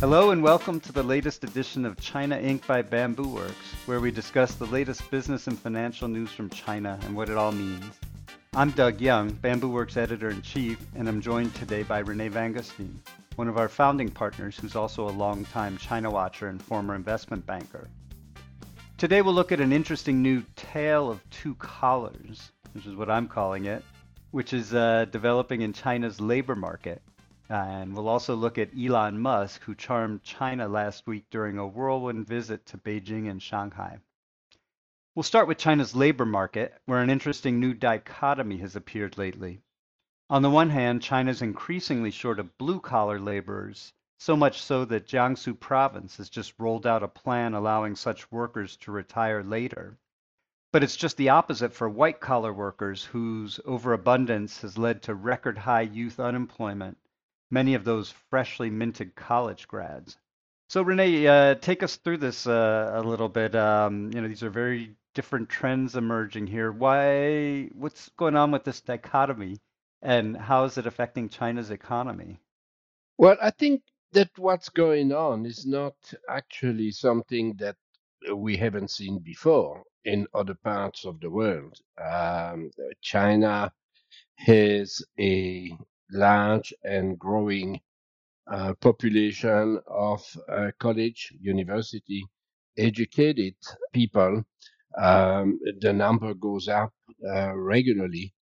Hello and welcome to the latest edition of China Inc. by Bamboo Works, where we discuss the latest business and financial news from China and what it all means. I'm Doug Young, Bamboo Works editor in chief, and I'm joined today by Renee Vangustein, one of our founding partners who's also a longtime China watcher and former investment banker. Today we'll look at an interesting new tale of two collars, which is what I'm calling it, which is uh, developing in China's labor market. And we'll also look at Elon Musk, who charmed China last week during a whirlwind visit to Beijing and Shanghai. We'll start with China's labor market, where an interesting new dichotomy has appeared lately. On the one hand, China's increasingly short of blue collar laborers, so much so that Jiangsu province has just rolled out a plan allowing such workers to retire later. But it's just the opposite for white collar workers whose overabundance has led to record high youth unemployment many of those freshly minted college grads. So Renee, uh, take us through this uh, a little bit. Um, you know, these are very different trends emerging here. Why? What's going on with this dichotomy, and how is it affecting China's economy? Well, I think that what's going on is not actually something that we haven't seen before in other parts of the world. Um, China has a large and growing uh, population of uh, college, university educated people. Um, the number goes up uh, regularly.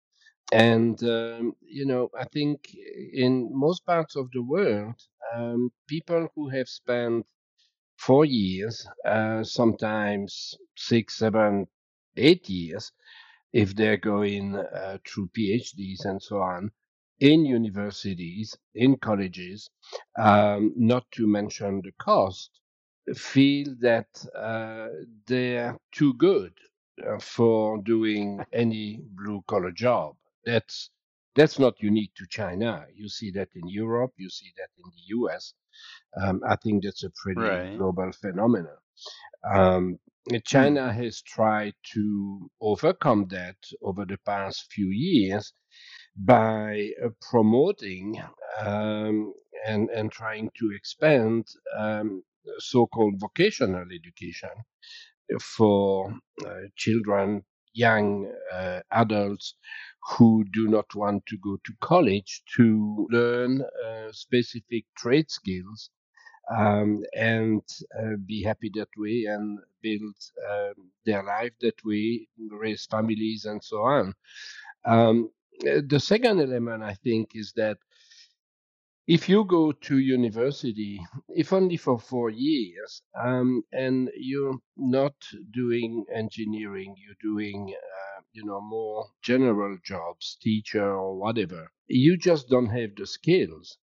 And, um, you know, I think in most parts of the world, um, people who have spent four years, uh, sometimes six, seven, eight years, if they're going uh, through PhDs and so on, in universities, in colleges, um, not to mention the cost, feel that uh, they're too good uh, for doing any blue collar job. That's that's not unique to China. You see that in Europe. You see that in the U.S. Um, I think that's a pretty right. global phenomenon. Um, China hmm. has tried to overcome that over the past few years by uh, promoting um, and, and trying to expand um, so-called vocational education for uh, children, young uh, adults who do not want to go to college to learn specific trade skills um, and uh, be happy that way and build um, their life that way, raise families and so on. Um, the second element, I think, is that if you go to university, if only for four years, um, and you're not doing engineering, you're doing, uh, you know, more general jobs, teacher or whatever, you just don't have the skills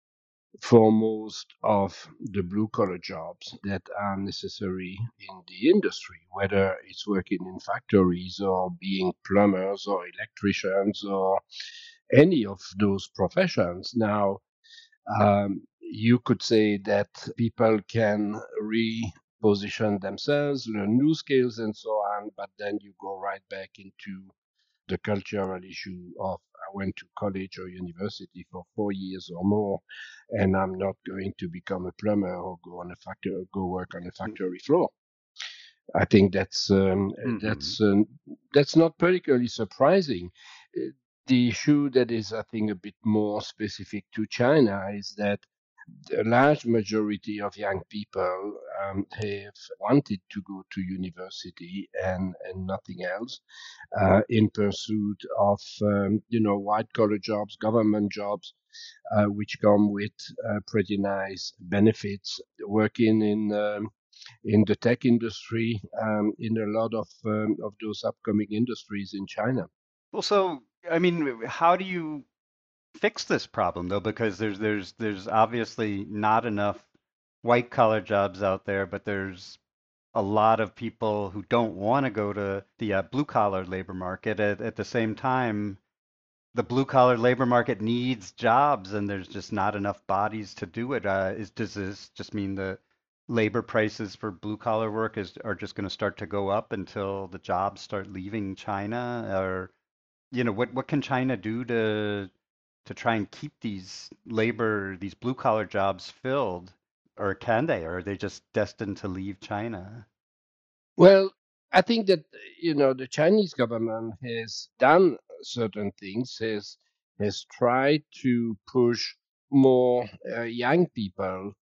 for most of the blue collar jobs that are necessary in the industry, whether it's working in factories or being plumbers or electricians or any of those professions. Now, um, you could say that people can reposition themselves, learn new skills, and so on, but then you go right back into the cultural issue of I went to college or university for four years or more, and I'm not going to become a plumber or go on a factory, or go work on a factory floor. I think that's um, mm-hmm. that's um, that's not particularly surprising. Uh, the issue that is, I think, a bit more specific to China is that a large majority of young people um, have wanted to go to university and, and nothing else uh, in pursuit of um, you know white collar jobs, government jobs, uh, which come with uh, pretty nice benefits. Working in um, in the tech industry, um, in a lot of um, of those upcoming industries in China. Well, so I mean, how do you fix this problem though? Because there's there's there's obviously not enough white collar jobs out there, but there's a lot of people who don't want to go to the uh, blue collar labor market. At, at the same time, the blue collar labor market needs jobs, and there's just not enough bodies to do it. Uh, is does this just mean the labor prices for blue collar work is are just going to start to go up until the jobs start leaving China, or you know, what what can China do to to try and keep these labor, these blue collar jobs filled? or can they? Or are they just destined to leave China? Well, I think that you know the Chinese government has done certain things, has has tried to push more uh, young people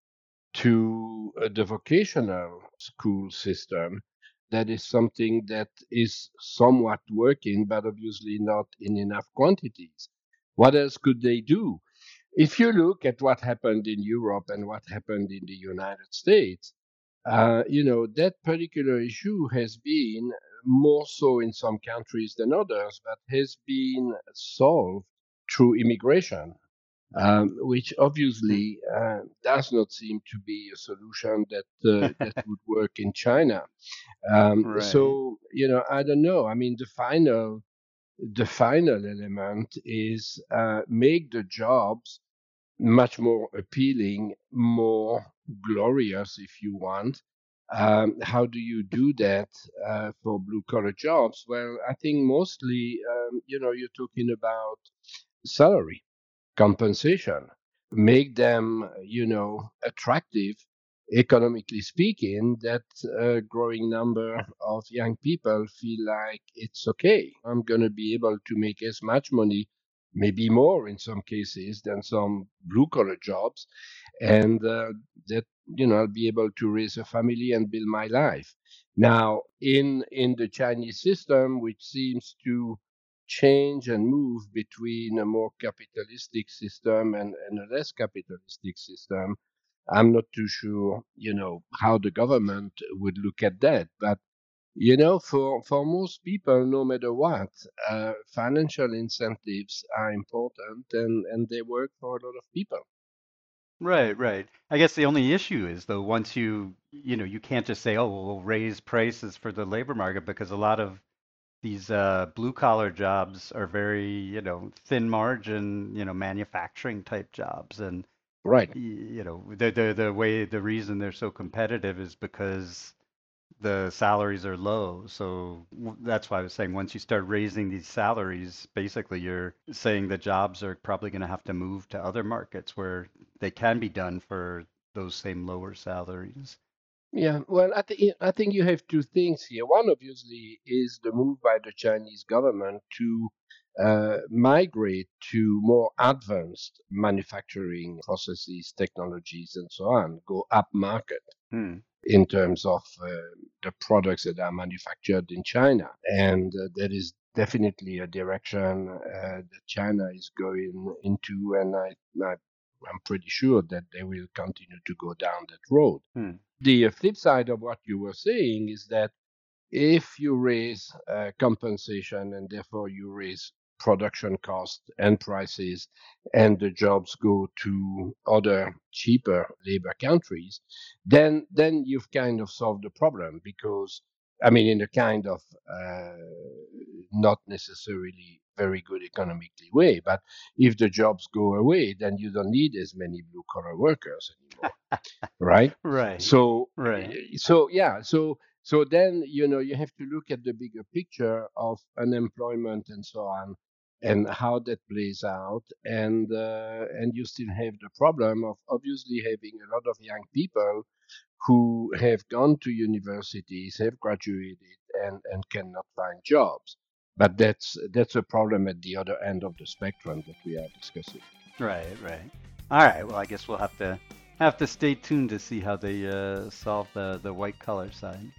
to uh, the vocational school system. That is something that is somewhat working, but obviously not in enough quantities. What else could they do? If you look at what happened in Europe and what happened in the United States, uh, you know, that particular issue has been more so in some countries than others, but has been solved through immigration, um, which obviously uh, does not seem to be a solution that uh, that would work in China. Um, Right. so you know, I don't know. I mean, the final the final element is uh, make the jobs much more appealing, more glorious, if you want. Um, how do you do that uh, for blue collar jobs? Well, I think mostly, um, you know, you're talking about salary, compensation, make them, you know, attractive, economically speaking, that growing number of young people feel like it's okay. I'm going to be able to make as much money maybe more in some cases than some blue collar jobs and uh, that you know i'll be able to raise a family and build my life now in in the chinese system which seems to change and move between a more capitalistic system and, and a less capitalistic system i'm not too sure you know how the government would look at that but you know, for, for most people, no matter what, uh, financial incentives are important and, and they work for a lot of people. Right, right. I guess the only issue is though, once you, you know, you can't just say, oh, well, we'll raise prices for the labor market because a lot of these uh, blue collar jobs are very, you know, thin margin, you know, manufacturing type jobs. And, Right. you know, the, the, the way, the reason they're so competitive is because the salaries are low. So that's why I was saying once you start raising these salaries, basically you're saying the jobs are probably going to have to move to other markets where they can be done for those same lower salaries. Yeah, well, I think I think you have two things here. One, obviously, is the move by the Chinese government to uh, migrate to more advanced manufacturing processes, technologies, and so on, go up market Hmm. in terms of uh, the products that are manufactured in China. And uh, that is definitely a direction uh, that China is going into. And I, I, I'm pretty sure that they will continue to go down that road. Hmm. The flip side of what you were saying is that if you raise uh, compensation and therefore you raise production costs and prices and the jobs go to other cheaper labor countries then then you've kind of solved the problem because i mean in a kind of uh, not necessarily very good economically way but if the jobs go away then you don't need as many blue collar workers anymore right Right. so Right. so yeah so so then you know you have to look at the bigger picture of unemployment and so on and how that plays out and uh, and you still have the problem of obviously having a lot of young people who have gone to universities have graduated and and cannot find jobs but that's that's a problem at the other end of the spectrum that we are discussing Right, right. All right. Well, I guess we'll have to have to stay tuned to see how they uh, solve the the white collar side.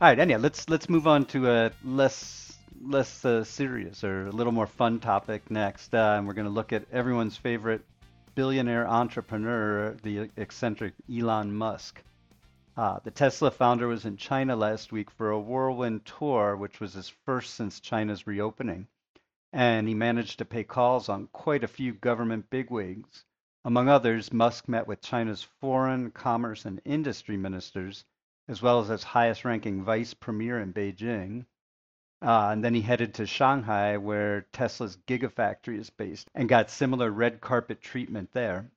All right. Anyhow, let's let's move on to a less less uh, serious or a little more fun topic next, uh, and we're going to look at everyone's favorite billionaire entrepreneur, the eccentric Elon Musk. Uh, the Tesla founder was in China last week for a whirlwind tour, which was his first since China's reopening and he managed to pay calls on quite a few government bigwigs. Among others, Musk met with China's foreign, commerce, and industry ministers, as well as its highest ranking vice premier in Beijing. Uh, and then he headed to Shanghai, where Tesla's Gigafactory is based, and got similar red carpet treatment there.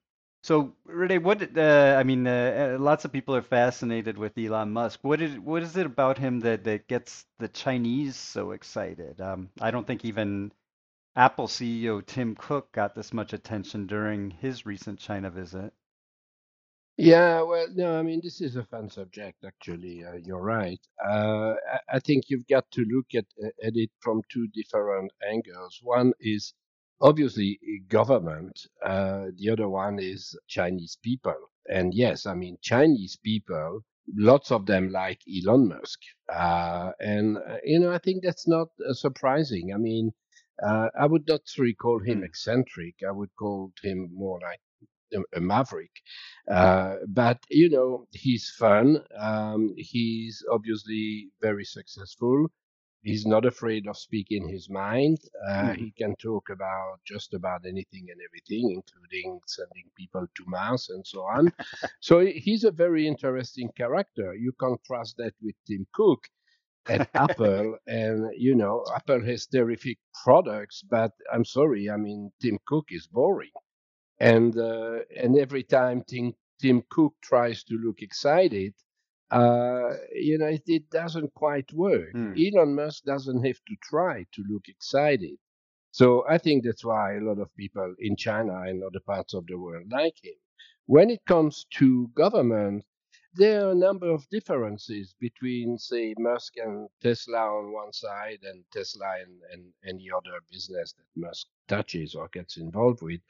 So, Renee, what? Uh, I mean, uh, uh, lots of people are fascinated with Elon Musk. What is what is it about him that that gets the Chinese so excited? Um, I don't think even Apple CEO Tim Cook got this much attention during his recent China visit. Yeah, well, no, I mean, this is a fun subject, actually. Uh, you're right. Uh, I, I think you've got to look at, at it from two different angles. One is obviously government, uh, the other one is Chinese people. And yes, I mean, Chinese people, lots of them like Elon Musk. Uh, and, uh, you know, I think that's not uh, surprising. I mean, uh, I would not really call him Hmm. eccentric. I would call him more like a, a maverick. Uh, but you know, he's fun. Um, he's obviously very successful. He's not afraid of speaking his mind. Uh, Mhm. he can talk about just about anything and everything, including sending people to Mars and so on. so he's a very interesting character. You contrast that with Tim Cook at Apple, and you know, Apple has terrific products, but I'm sorry, I mean, Tim Cook is boring and uh, and every time Tim, Tim Cook tries to look excited, uh, you know, it, it doesn't quite work. Hmm. Elon Musk doesn't have to try to look excited. So I think that's why a lot of people in China and other parts of the world like him. When it comes to government, there are a number of differences between, say, Musk and Tesla on one side and Tesla and, and any other business that Musk touches or gets involved with,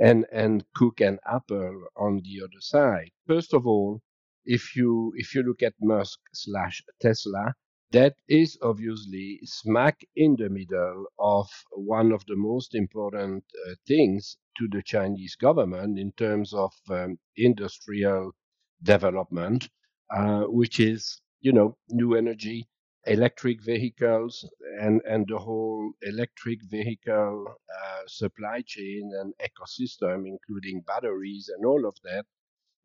and, and Cook and Apple on the other side. First of all, if you if you look at Musk slash Tesla, that is obviously smack in the middle of one of the most important uh, things to the Chinese government in terms of um, industrial development, uh, which is, you know, new energy, electric vehicles, and, and the whole electric vehicle uh, supply chain and ecosystem, including batteries and all of that,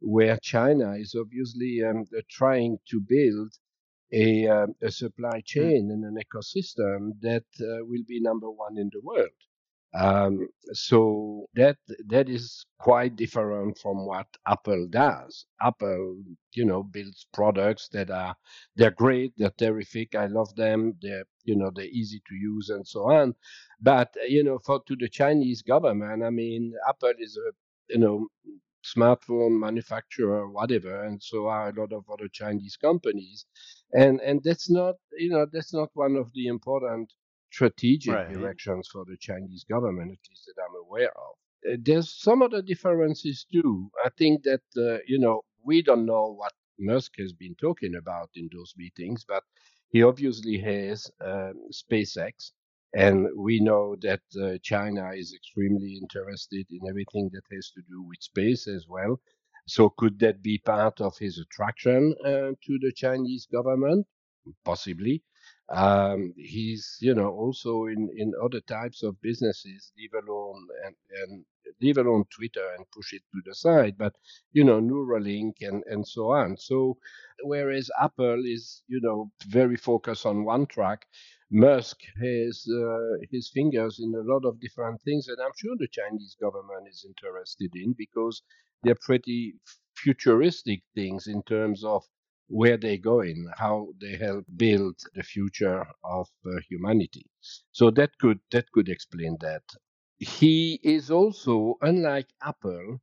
where China is obviously um, trying to build a, uh, a supply Hmm. chain and an ecosystem that uh, will be number one in the world. Um, so that that is quite different from what Apple does. Apple, you know, builds products that are they're great, they're terrific. I love them. They're you know they're easy to use and so on. But you know, for to the Chinese government, I mean, Apple is a you know smartphone manufacturer, whatever, and so are a lot of other Chinese companies, and and that's not you know that's not one of the important strategic Right. directions for the Chinese government, at least that I'm aware of. Uh, There's some other differences too. I think that uh, you know we don't know what Musk has been talking about in those meetings, but he obviously has um, SpaceX, and we know that uh, China is extremely interested in everything that has to do with space as well. So could that be part of his attraction uh, to the Chinese government? Possibly. Um, he's, you know, also in, in other types of businesses, leave alone and, and leave alone Twitter and push it to the side, but you know, Neuralink and, and so on. So whereas Apple is, you know, very focused on one track, Musk has uh, his fingers in a lot of different things and I'm sure the Chinese government is interested in because they're pretty futuristic things in terms of where they're going, how they help build the future of uh, humanity. So that could that could explain that. He is also, unlike Apple,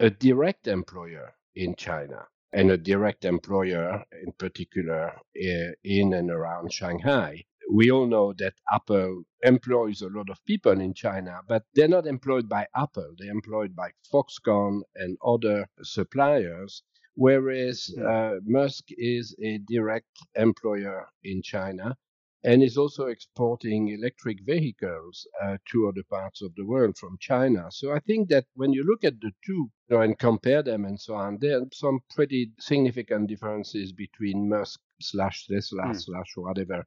a direct employer in China and a direct employer in particular uh, in and around Shanghai. We all know that Apple employs a lot of people in China, but they're not employed by Apple. They're employed by Foxconn and other suppliers, whereas uh, Musk is a direct employer in China and is also exporting electric vehicles uh, to other parts of the world from China. So I think that when you look at the two you know, and compare them and so on, there are some pretty significant differences between Musk slash Tesla Hmm. slash whatever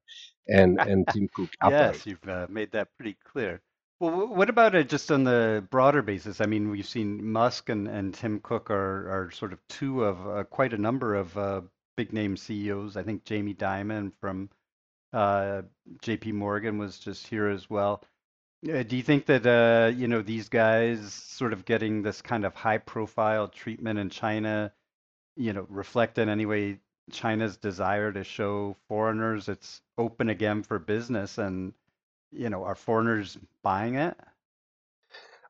and, and Tim Cook Apple. Yes, you've uh, made that pretty clear. Well, what about it just on the broader basis? I mean, we've seen Musk and, and Tim Cook are, are sort of two of uh, quite a number of uh, big name CEOs. I think Jamie Dimon from uh, JP Morgan was just here as well. Uh, do you think that uh, you know these guys sort of getting this kind of high profile treatment in China, you know, reflect in any way China's desire to show foreigners it's open again for business and you know, are foreigners buying it?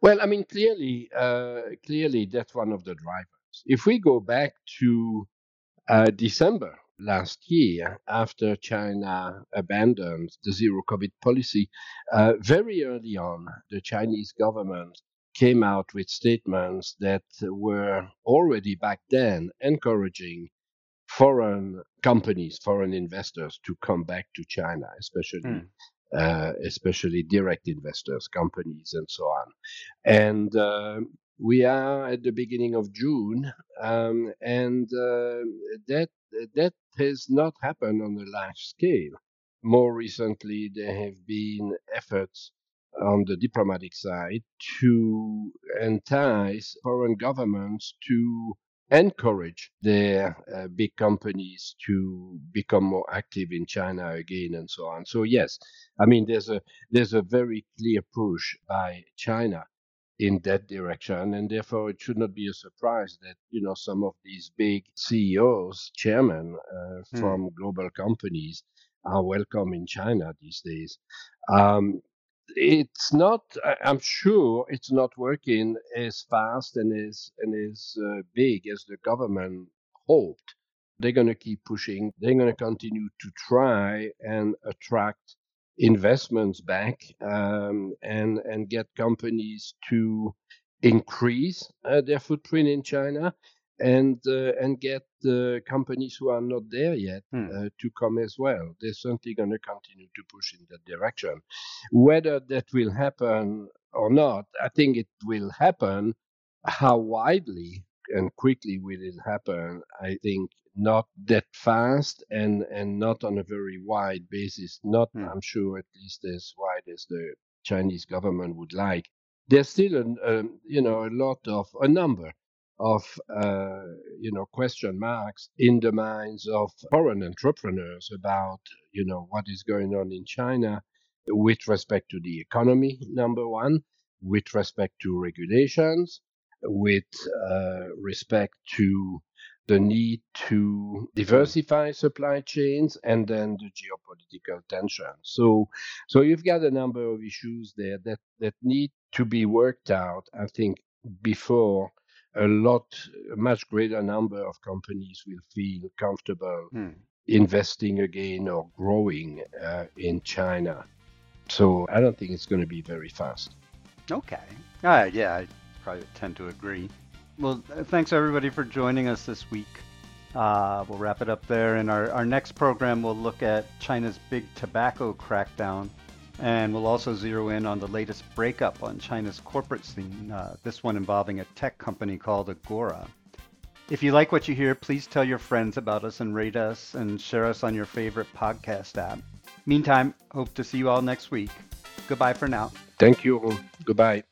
Well, I mean, clearly, uh, clearly, that's one of the drivers. If we go back to uh, December last year, after China abandoned the zero COVID policy, uh, very early on, the Chinese government came out with statements that were already back then encouraging foreign companies, foreign investors to come back to China, especially. Hmm. Uh, especially direct investors, companies, and so on. And uh, we are at the beginning of June, um, and uh, that that has not happened on a large scale. More recently, there have been efforts on the diplomatic side to entice foreign governments to encourage their uh, big companies to become more active in China again and so on. So yes, I mean there's a there's a very clear push by China in that direction and therefore it should not be a surprise that you know some of these big CEOs chairmen uh, hmm. from global companies are welcome in China these days um, it's not i'm sure it's not working as fast and as and as uh, big as the government hoped. They're going to keep pushing. They're going to continue to try and attract investments back um, and and get companies to increase uh, their footprint in China and uh, and get the companies who are not there yet hmm. uh, to come as well. They're certainly going to continue to push in that direction. Whether that will happen or not, I think it will happen. How widely and quickly will it happen? I think not that fast and and not on a very wide basis. Not, hmm. I'm sure, at least as wide as the Chinese government would like. There's still, a um, you know, a lot of a number of uh, you know question marks in the minds of foreign entrepreneurs about you know what is going on in China with respect to the economy number one with respect to regulations with uh, respect to the need to diversify supply chains and then the geopolitical tension. So so you've got a number of issues there that that need to be worked out i think before a lot, a much greater number of companies will feel comfortable hmm. investing again or growing uh, in China. So I don't think it's going to be very fast. Okay. Uh, yeah, I probably tend to agree. Well, thanks everybody for joining us this week. Uh, we'll wrap it up there. In our, our next program, we'll look at China's big tobacco crackdown and we'll also zero in on the latest breakup on China's corporate scene, uh, this one involving a tech company called Agora. If you like what you hear, please tell your friends about us and rate us and share us on your favorite podcast app. Meantime, hope to see you all next week. Goodbye for now. Thank you. Goodbye.